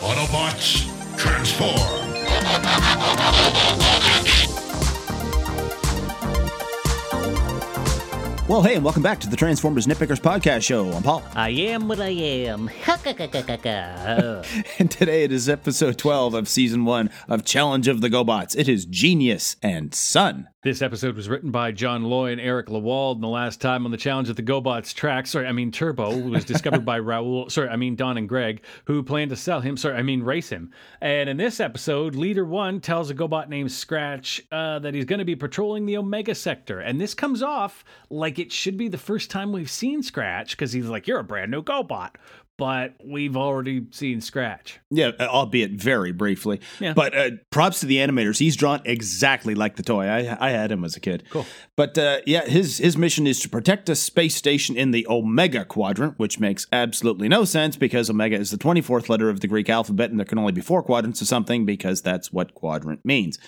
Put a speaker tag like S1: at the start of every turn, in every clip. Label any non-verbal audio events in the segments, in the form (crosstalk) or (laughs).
S1: Autobots, transform!
S2: Well, hey, and welcome back to the Transformers Nitpickers Podcast Show. I'm Paul. (laughs)
S3: I am what I am. (laughs)
S2: And today it is episode 12 of season one of Challenge of the GoBots. It is Genius and Son.
S4: This episode was written by John Loy and Eric Lawald, and the last time on the Challenge of the GoBots track, sorry, I mean Turbo, was discovered by (laughs) Raul, sorry, I mean Don and Greg, who plan to sell him, sorry, I mean race him. And in this episode, Leader One tells a GoBot named Scratch uh, that he's going to be patrolling the Omega Sector. And this comes off like it should be the first time we've seen Scratch, because he's like, You're a brand new GoBot. But we've already seen Scratch.
S2: Yeah, albeit very briefly.
S4: Yeah.
S2: But uh, props to the animators. He's drawn exactly like the toy. I, I had him as a kid.
S4: Cool.
S2: But uh, yeah, his his mission is to protect a space station in the Omega Quadrant, which makes absolutely no sense because Omega is the 24th letter of the Greek alphabet and there can only be four quadrants of something because that's what quadrant means.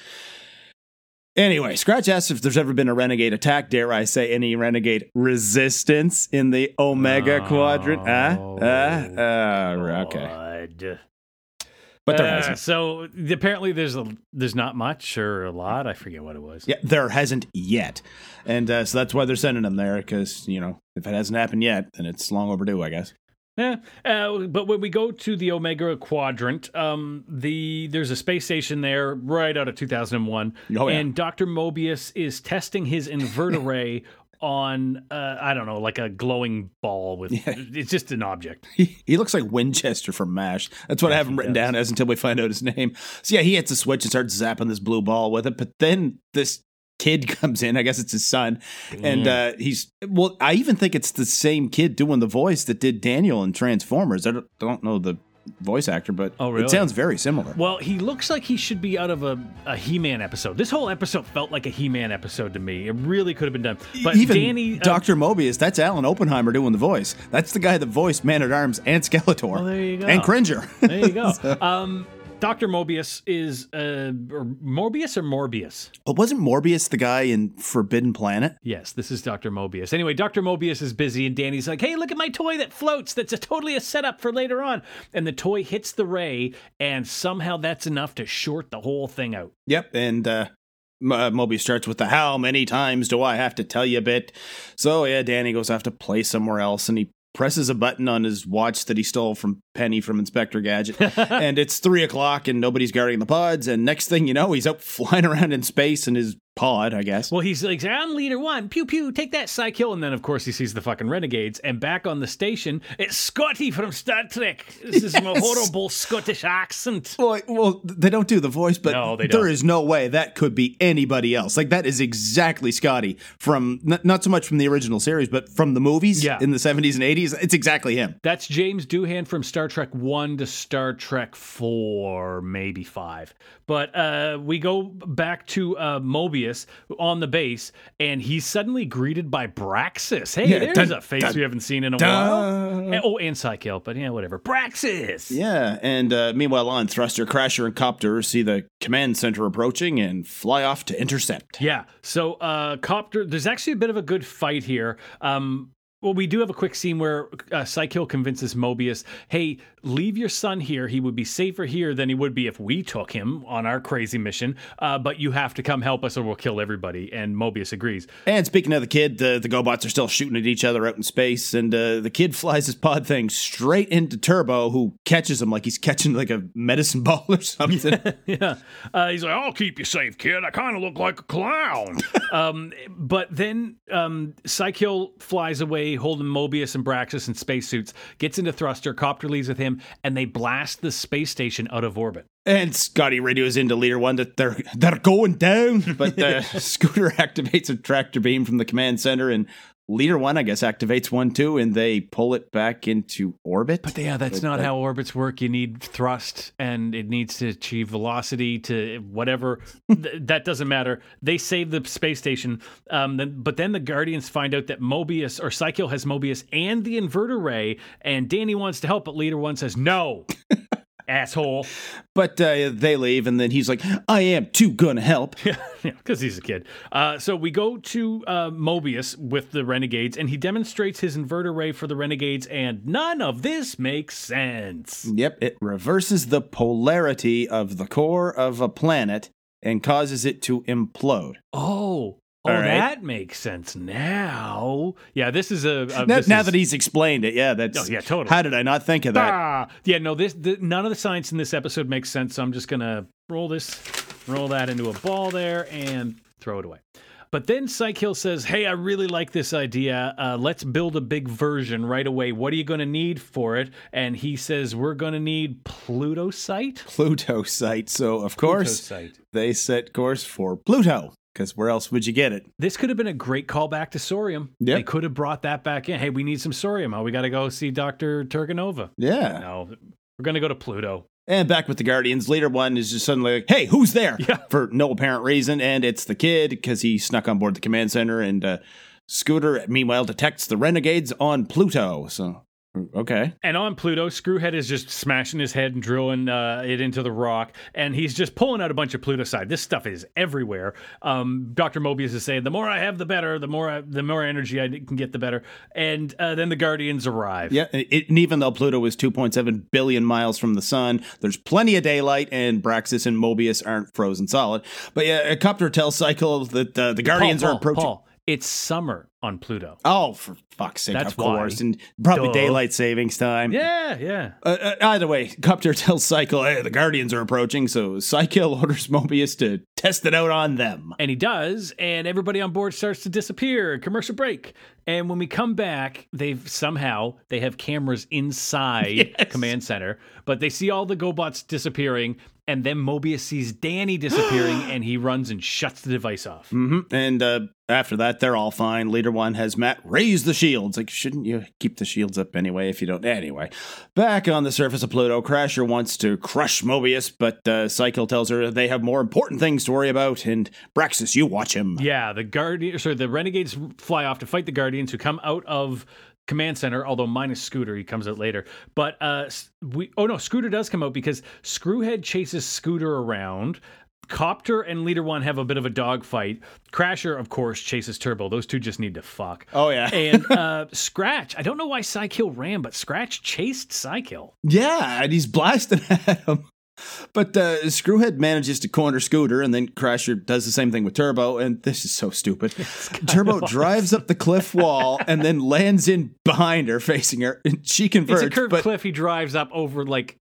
S2: Anyway, Scratch asks if there's ever been a renegade attack, dare I say, any renegade resistance in the Omega Quadrant. Ah, ah, ah, okay. But there
S4: Uh,
S2: hasn't.
S4: so apparently there's a there's not much or a lot. I forget what it was.
S2: Yeah, there hasn't yet. And uh, so that's why they're sending them there because, you know, if it hasn't happened yet, then it's long overdue, I guess.
S4: Yeah, uh, but when we go to the Omega Quadrant, um, the there's a space station there right out of 2001,
S2: Oh, yeah.
S4: and Doctor Mobius is testing his inverter ray (laughs) on uh, I don't know, like a glowing ball with it's just an object.
S2: He, he looks like Winchester from MASH. That's what I have him written down as until we find out his name. So yeah, he hits a switch and starts zapping this blue ball with it. But then this kid (laughs) comes in. I guess it's his son, and uh, he's well. I even think it's the same kid doing the voice that did Daniel in Transformers. I don't, don't know the voice actor, but
S4: Oh, really?
S2: it sounds very similar.
S4: Well, he looks like he should be out of a, a He-Man episode. This whole episode felt like a He-Man episode to me. It really could have been done. But
S2: even
S4: Danny, uh,
S2: Doctor Mobius, that's Alan Oppenheimer doing the voice. That's the guy that voiced Man at Arms and Skeletor.
S4: Well, there you go.
S2: And Cringer.
S4: there you go. (laughs) Um, Doctor Mobius is uh, or Morbius or Morbius.
S2: but wasn't Morbius the guy in Forbidden Planet?
S4: Yes, this is Dr. Mobius. Anyway, Dr. Mobius is busy, and Danny's like, hey, look at my toy that floats. That's a totally a setup for later on. And the toy hits the ray, and somehow that's enough to short the whole thing out.
S2: Yep, and uh, uh, Mobius starts with the "How many times do I have to tell you?" bit. So yeah, Danny goes off to play somewhere else, and he presses a button on his watch that he stole from Penny from Inspector Gadget, (laughs) and it's three o'clock, and nobody's guarding the pods. And next thing you know, he's up (laughs) flying around in space in his pod, I guess.
S4: Well, he's like, I'm leader one. Pew, pew, take that, Cy-Kill. And then, of course, he sees the fucking renegades. And back on the station, it's Scotty from Star Trek. This is my horrible Scottish accent.
S2: Well, well, they don't do the voice, but
S4: No, they
S2: there is no way that could be anybody else. Like that is exactly Scotty from n- not so much from the original series, but from the movies
S4: Yeah.
S2: in the seventies and eighties. It's exactly him.
S4: That's James Doohan from Star Trek 1 to Star Trek 4, maybe 5. But uh, we go back to uh, Mobius on the base, and he's suddenly greeted by Braxis. Hey,
S2: Yeah,
S4: there's
S2: dun-
S4: a face
S2: dun-
S4: we haven't seen in a
S2: dun.
S4: while. And- oh, and Cy-Kill, but yeah, whatever. Braxis!
S2: Yeah, and uh, meanwhile, on Thruster, Crasher, and Copter see the command center approaching and fly off to intercept.
S4: Yeah. So, uh, Copter, there's actually a bit of a good fight here. Um, well, we do have a quick scene where uh, Cy-Kill convinces Mobius, hey, leave your son here. He would be safer here than he would be if we took him on our crazy mission. Uh, but you have to come help us or we'll kill everybody. And Mobius agrees.
S2: And speaking of the kid, the, the GoBots are still shooting at each other out in space, and uh, the kid (laughs) flies his pod thing straight into Turbo, who catches him like he's catching like a medicine (laughs) ball or something. (laughs)
S4: yeah. Uh, he's like, I'll keep you safe, kid. I kind of look like a clown. um, but then um, Cy-Kill flies away, holding Mobius and Braxis in spacesuits, gets into thruster, Copter leaves with him, and they blast the space station out of orbit.
S2: And Scotty radios into Leader One that they're they're going down, but the (laughs) Scooter activates a tractor beam from the command center, and Leader One, I guess, activates one too, and they pull it back into orbit.
S4: But yeah, that's not
S2: that-
S4: how orbits work. You need thrust, and it needs to achieve velocity to whatever. Th- (laughs) that doesn't matter. They save the space station, um, then, but then the Guardians find out that Mobius or Psycho has Mobius and the inverter ray, and Danny wants to help, but Leader One says no. (laughs) asshole.
S2: But uh, they leave, and then he's like, I am too gonna help. (laughs)
S4: Yeah, because he's a kid. Uh, so we go to uh, Mobius with the Renegades, and he demonstrates his inverter ray for the Renegades, and none of this makes sense.
S2: Yep, it reverses the polarity of the core of a planet and causes it to implode.
S4: Oh, oh,
S2: right.
S4: that makes sense now. Yeah, this is a. a
S2: Now,
S4: this
S2: now
S4: is-
S2: that he's explained it, yeah, that's
S4: Oh, yeah, totally.
S2: How did I not think of that?
S4: Ah, yeah, no, this the, none of the science in this episode makes sense. So I'm just gonna roll this, roll that into a ball there, and throw it away. But then Cy-Kill says, "Hey, I really like this idea. Uh, let's build a big version right away. What are you going to need for it?" And he says, "We're going to need Pluto site."
S2: Pluto site. So of course they set course for Pluto, because where else would you get it?
S4: This could have been a great callback to Sorium.
S2: Yep.
S4: They could have brought that back in. Hey, we need some Sorium. Oh, we got to go see Doctor Turganova.
S2: Yeah.
S4: No, we're going to go to Pluto.
S2: And back with the Guardians, Leader One is just suddenly like, "Hey, who's there?"
S4: Yeah.
S2: For no apparent reason, and it's the kid because he snuck on board the command center. And uh, Scooter, meanwhile, detects the renegades on Pluto. So, okay,
S4: And on Pluto, Screwhead is just smashing his head and drilling uh, it into the rock, and he's just pulling out a bunch of Pluto side. This stuff is everywhere. Um, Doctor Mobius is saying, "The more I have, the better. The more I, the more energy I can get, the better." And uh, then the Guardians arrive.
S2: yeah. It, and even though Pluto is 2.7 billion miles from the sun, there's plenty of daylight, and Braxis and Mobius aren't frozen solid. But yeah, a copter tells Cycle that uh, the
S4: Paul,
S2: Guardians
S4: Paul,
S2: are approaching.
S4: Paul, it's summer on Pluto.
S2: Oh, for fuck's sake!
S4: That's
S2: of course,
S4: why.
S2: and probably
S4: Duh.
S2: daylight savings time.
S4: Yeah, yeah.
S2: Uh, uh, either way, Copter (laughs) tells Cycle, hey, the Guardians are approaching, so Cycle (laughs) orders Mobius to test it out on them.
S4: And he does, and everybody on board starts to disappear. Commercial break. And when we come back, they've somehow they have cameras inside (laughs)
S2: Yes.
S4: command center, but they see all the GoBots disappearing, and then Mobius sees Danny disappearing, (gasps) and he runs and shuts the device off.
S2: hmm And uh, after that, they're all fine. Leader one has Matt raise the shields. Like, shouldn't you keep the shields up anyway if you don't? Anyway, back on the surface of Pluto, Crasher wants to crush Mobius, but uh, Cycle tells her they have more important things to worry about, and Braxis, you watch him.
S4: Yeah, the guardian, sorry, the renegades fly off to fight the guardians who come out of command center. Although minus Scooter, he comes out later. But uh, we, oh no, Scooter does come out because Screwhead chases Scooter around. Copter and Leader One have a bit of a dogfight. Crasher, of course, chases Turbo. Those two just need to fuck.
S2: Oh, yeah. (laughs)
S4: and uh, Scratch, I don't know why Cy-Kill ran, but Scratch chased Cy-Kill.
S2: Yeah, and he's blasting (laughs) at him. But uh, Screwhead manages to corner Scooter, and then Crasher does the same thing with Turbo, and this is so stupid. (laughs) Turbo drives up the cliff (laughs) wall and then lands in behind her, facing her. And she converts,
S4: It's a curved
S2: but
S4: cliff. He drives up over like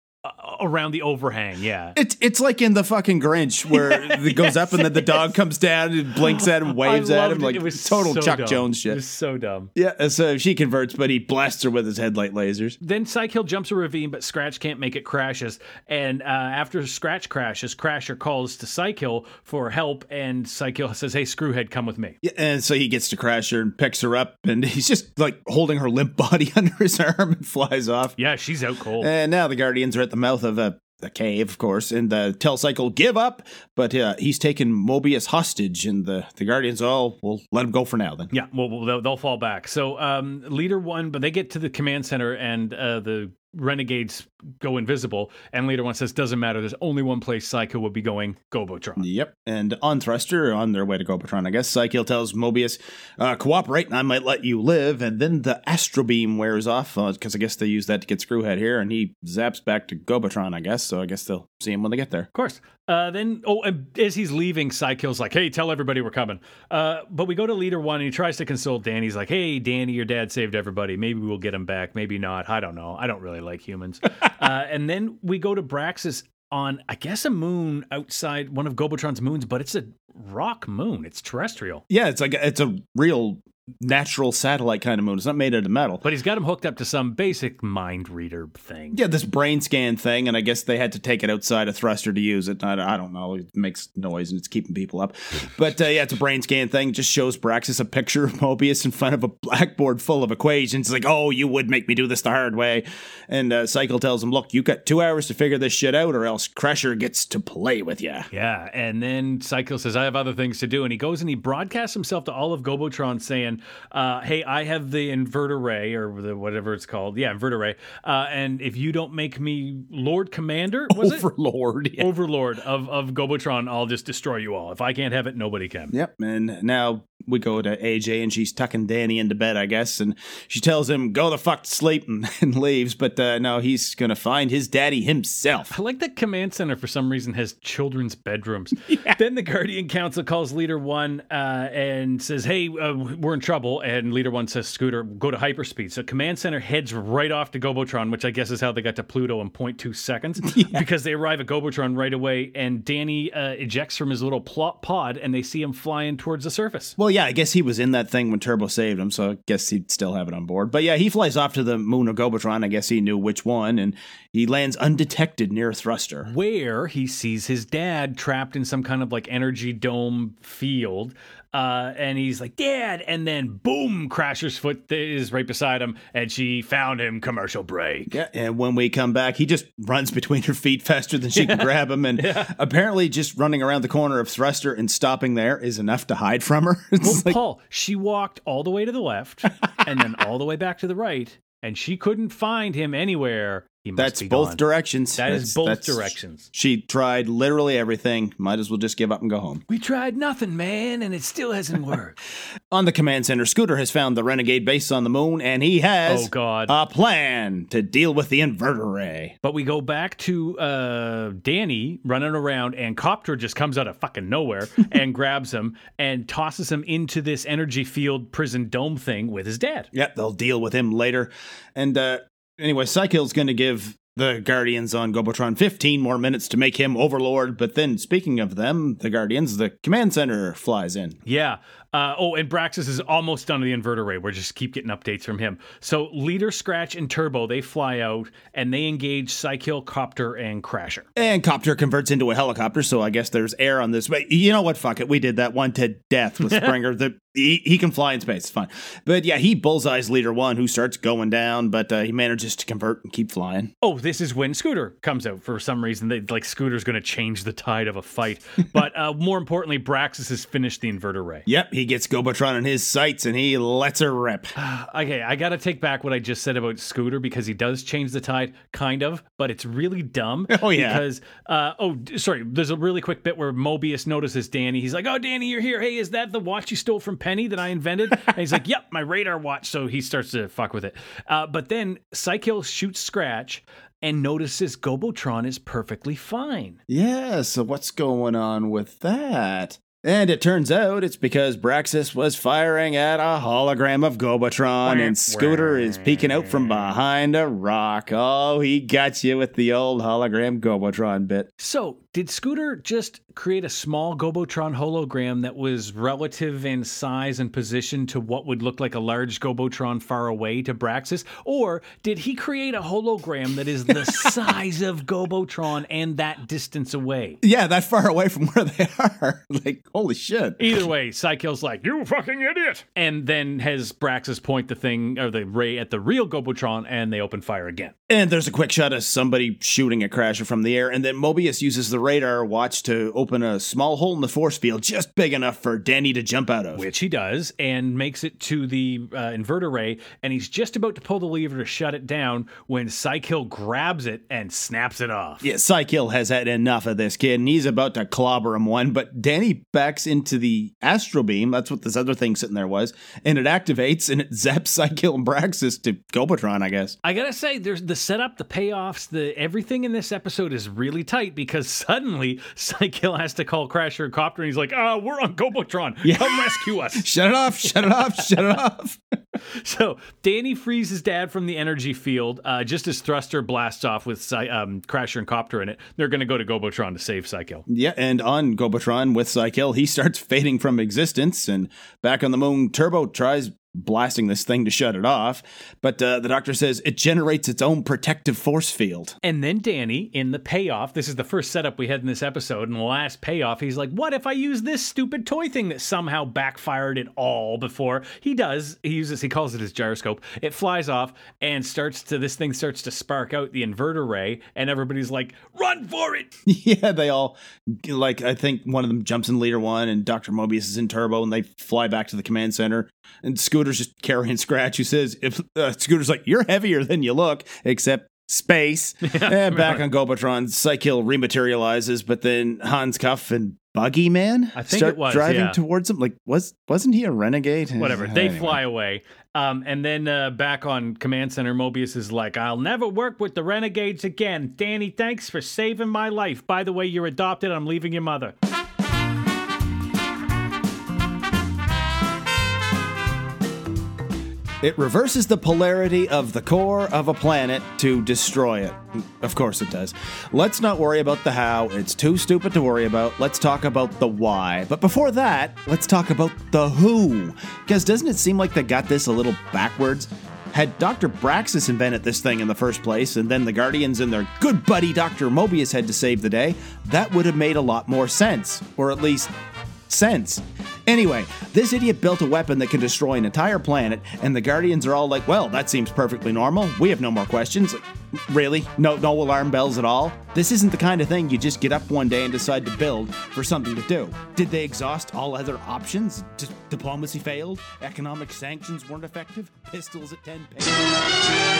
S4: around the overhang. Yeah.
S2: it's it's like in the fucking Grinch where (laughs) it goes up and then the dog comes down and blinks at him, waves at him
S4: it.
S2: like
S4: it was
S2: total
S4: so
S2: Chuck
S4: dumb.
S2: Jones
S4: It
S2: shit.
S4: was so dumb.
S2: Yeah, so she converts, but he blasts her with his headlight lasers.
S4: Then Cy-Kill jumps a ravine, but Scratch can't make it. Crashes, and uh, after Scratch crashes, Crasher calls to Cy-Kill for help, and Cy-Kill says, "Hey, Screwhead, come with me."
S2: Yeah, and so he gets to Crasher and picks her up, and (laughs) he's just like holding her limp (laughs) body under his arm and flies off.
S4: Yeah, she's out cold.
S2: And now the Guardians are at the mouth of a, a cave, of course, and the tell Cycle give up, but uh, he's taken Mobius hostage, and the, the Guardians, oh, we'll let him go for now then.
S4: Yeah, well, well, they'll, they'll fall back. So, um, leader one, but they get to the command center, and uh, the renegades go invisible. And leader one says, "Doesn't matter. There's only one place Psycho will be going: Gobotron."
S2: Yep, and on Thruster, on their way to Gobotron, I guess, Cycle tells Mobius, uh, cooperate and I might let you live, and then the Astro Beam wears off, because I guess they use that to get Screwhead here, and he zaps back to Gobotron, I guess, so I guess they'll see him when they get there.
S4: Of course. Uh, then, oh, and as he's leaving, Cy-Kill's like, "Hey, tell everybody we're coming." Uh, but we go to Leader One, and he tries to console Danny. He's like, "Hey, Danny, your dad saved everybody. Maybe we'll get him back. Maybe not. I don't know. I don't really like humans." (laughs) uh, and then we go to Braxis on, I guess, a moon outside one of Gobotron's moons, but it's a rock moon. It's terrestrial.
S2: Yeah, it's like, it's a real natural satellite kind of moon. It's not made out of metal.
S4: But he's got him hooked up to some basic mind reader thing.
S2: Yeah, this brain scan thing, and I guess they had to take it outside a thruster to use it. I, I don't know. It makes noise and it's keeping people up. But uh, yeah, it's a brain scan thing. Just shows Braxis a picture of Mobius in front of a blackboard full of equations. It's like, oh, you would make me do this the hard way. And uh, Cycle tells him, look, you got two hours to figure this shit out, or else Crusher gets to play with you.
S4: Yeah, and then Cycle says, I have other things to do. And he goes and he broadcasts himself to all of Gobotron saying, Uh, hey, I have the inverter ray or the whatever it's called. Yeah, inverter ray. Uh, and if you don't make me Lord Commander, was it?
S2: Overlord. Yeah.
S4: Overlord of, of Gobotron, I'll just destroy you all. If I can't have it, nobody can.
S2: Yep. And now we go to AJ and she's tucking Danny into bed, I guess. And she tells him, go the fuck to sleep and, (laughs) and leaves. But uh, no, he's going to find his daddy himself.
S4: I like that Command Center for some reason has children's bedrooms. (laughs) Then the Guardian Council calls Leader One uh, and says, "Hey, uh, we're in trouble." And Leader One says, "Scooter, go to hyperspeed." So Command Center heads right off to Gobotron, which I guess is how they got to Pluto in 0.2 seconds, (laughs) because they arrive at Gobotron right away. And Danny uh, ejects from his little plot pod, and they see him flying towards the surface.
S2: Well, yeah, I guess he was in that thing when Turbo saved him, so I guess he'd still have it on board. But yeah, he flies off to the moon of Gobotron. I guess he knew which one, and he lands undetected near Thruster.
S4: where he sees his dad trapped in some kind of like energy dome field. Uh, and he's like, Dad. And then boom, Crasher's foot is right beside him. And she found him commercial break.
S2: Yeah, and when we come back, he just runs (laughs) between her feet faster than she can grab him, and (laughs) apparently, just running around the corner of Thruster and stopping there is enough to hide from her. (laughs) It's
S4: Well,
S2: like,
S4: Paul, she walked all the way to the left and then all the way back to the right. And she couldn't find him anywhere. He must
S2: that's
S4: be
S2: both
S4: gone.
S2: directions.
S4: That is
S2: That's-
S4: both
S2: that's-
S4: directions.
S2: She tried literally everything. Might as well just give up and go home.
S4: We tried nothing, man, and it still hasn't (laughs) worked.
S2: On the command center, Scooter has found the renegade base on the moon, and he has
S4: Oh, God.
S2: a plan to deal with the inverter ray.
S4: But we go back to uh, Danny running around, and Copter just comes out of fucking nowhere (laughs) and grabs him and tosses him into this energy field prison dome thing with his dad.
S2: Yep, they'll deal with him later. And uh, anyway, Cy-Kill's going to give the Guardians on Gobotron 15 more minutes to make him Overlord. But then, speaking of them, the Guardians, the command center flies in.
S4: Yeah. Uh, oh, and Braxis is almost done with the inverter ray. We're just keep getting updates from him. So Leader, Scratch, and Turbo they fly out and they engage Cy-Kill, Copter, and Crasher.
S2: And Copter converts into a helicopter, so I guess there's air on this. But you know what? Fuck it. We did that one to death with (laughs) Springer. the, he, he can fly in space. It's fine. But yeah, he bullseyes Leader One, who starts going down, but uh, he manages to convert and keep flying.
S4: Oh, this is when Scooter comes out for some reason. They like Scooter's going to change the tide of a fight. but uh, (laughs) more importantly, Braxis has finished the inverter ray.
S2: Yep, he gets Gobotron in his sights and he lets her rip. (sighs)
S4: Okay, I got to take back what I just said about Scooter because he does change the tide, kind of, but it's really dumb. (laughs)
S2: Oh, yeah.
S4: Because, uh, oh, sorry, there's a really quick bit where Mobius notices Danny. He's like, "Oh, Danny, you're here. Hey, is that the watch you stole from Penny that I invented?" (laughs) and he's like, "Yep, my radar watch." So he starts to fuck with it. Uh, but then Cy-Kill shoots Scratch and notices Gobotron is perfectly fine.
S2: Yeah, so what's going on with that? And it turns out it's because Braxis was firing at a hologram of Gobotron, and Scooter is peeking out from behind a rock. Oh, he got you with the old hologram Gobotron bit.
S4: So, did Scooter just create a small Gobotron hologram that was relative in size and position to what would look like a large Gobotron far away to Braxis? Or did he create a hologram that is the (laughs) size of Gobotron and that distance away?
S2: Yeah, that far away from where they are. (laughs) like, holy shit.
S4: Either way, Cy-Kill's like, you fucking idiot! And then has Braxis point the thing, or the ray at the real Gobotron, and they open fire again.
S2: And there's a quick shot of somebody shooting a Crasher from the air, and then Mobius uses the radar watch to open a small hole in the force field just big enough for Danny to jump out of.
S4: which he does, and makes it to the uh, inverter ray, and he's just about to pull the lever to shut it down when Cy-Kill grabs it and snaps it off.
S2: Yeah, Cy-Kill has had enough of this kid, and he's about to clobber him one, but Danny backs into the astral beam. That's what this other thing sitting there was, and it activates and it (laughs) zaps Cy-Kill and Braxis to Gobotron, I guess.
S4: I gotta say, there's the setup, the payoffs, the everything in this episode is really tight because (laughs) suddenly Cy-Kill has to call Crasher and Copter, and he's like, "Ah, we're on Gobotron, come rescue us." (laughs)
S2: Shut it off! Shut it off! Shut it off! (laughs)
S4: So Danny frees his dad from the energy field uh, just as Thruster blasts off with um, Crasher and Copter in it. They're gonna go to Gobotron to save Cy-Kill.
S2: Yeah, and on Gobotron with Cy-Kill, he starts fading from existence, and back on the moon, Turbo tries blasting this thing to shut it off. But uh, the doctor says it generates its own protective force field.
S4: And then Danny, in the payoff, this is the first setup we had in this episode. and the last payoff, he's like, What if I use this stupid toy thing that somehow backfired it all before? He does. He uses, he calls it his gyroscope. It flies off and starts to, this thing starts to spark out the inverter ray. And everybody's like, Run for it. (laughs)
S2: yeah, they all, like, I think one of them jumps in leader one and Dr. Mobius is in turbo and they fly back to the command center. And Scooter's just carrying Scratch, who says, if uh, Scooter's like, You're heavier than you look, except space. (laughs) and back on Gobotron, Cy-Kill rematerializes, but then Hans Cuff and Buggy Man
S4: I think
S2: start
S4: it was,
S2: driving
S4: yeah.
S2: towards him. Like, was wasn't he a renegade?
S4: Whatever. (laughs) They
S2: Anyway.
S4: fly away. Um, and then uh, back on Command Center, Mobius is like, I'll never work with the Renegades again. Danny, thanks for saving my life. By the way, you're adopted. I'm leaving your mother.
S2: It reverses the polarity of the core of a planet to destroy it. Of course it does. Let's not worry about the how, it's too stupid to worry about. Let's talk about the why. But before that, let's talk about the who. Because doesn't it seem like they got this a little backwards? Had Dr. Braxis invented this thing in the first place, and then the Guardians and their good buddy Dr. Mobius had to save the day, that would have made a lot more sense. Or at least sense. Anyway, this idiot built a weapon that can destroy an entire planet, and the Guardians are all like, well, that seems perfectly normal. We have no more questions. Really? No no alarm bells at all? This isn't the kind of thing you just get up one day and decide to build for something to do. Did they exhaust all other options? D- diplomacy failed? Economic sanctions weren't effective? Pistols at 10 paces?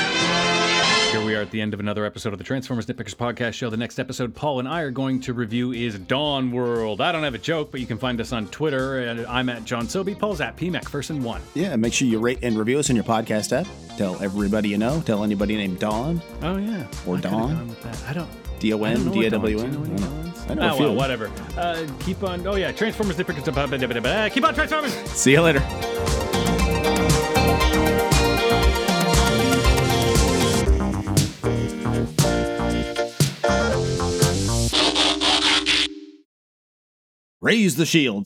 S4: Here we are at the end of another episode of the Transformers Nitpickers podcast show. The next episode Paul and I are going to review is Dawn World. I don't have a joke, but you can find us on Twitter. And I'm at John Sobey. Paul's at PMacPherson1.
S2: Yeah, make sure you rate and review us on your podcast app. Tell everybody you know. Tell anybody named Dawn.
S4: Oh, yeah.
S2: Or
S4: I
S2: Dawn?
S4: with that. I don't.
S2: D O
S4: I don't
S2: N,
S4: know
S2: D
S4: what Dawn
S2: W
S4: is. Do you know any
S2: N.
S4: Dawns?
S2: I know
S4: Oh, well, whatever. Uh, keep on. Oh, yeah. Transformers Nitpickers. Keep on Transformers.
S2: See you later. Raise the shield.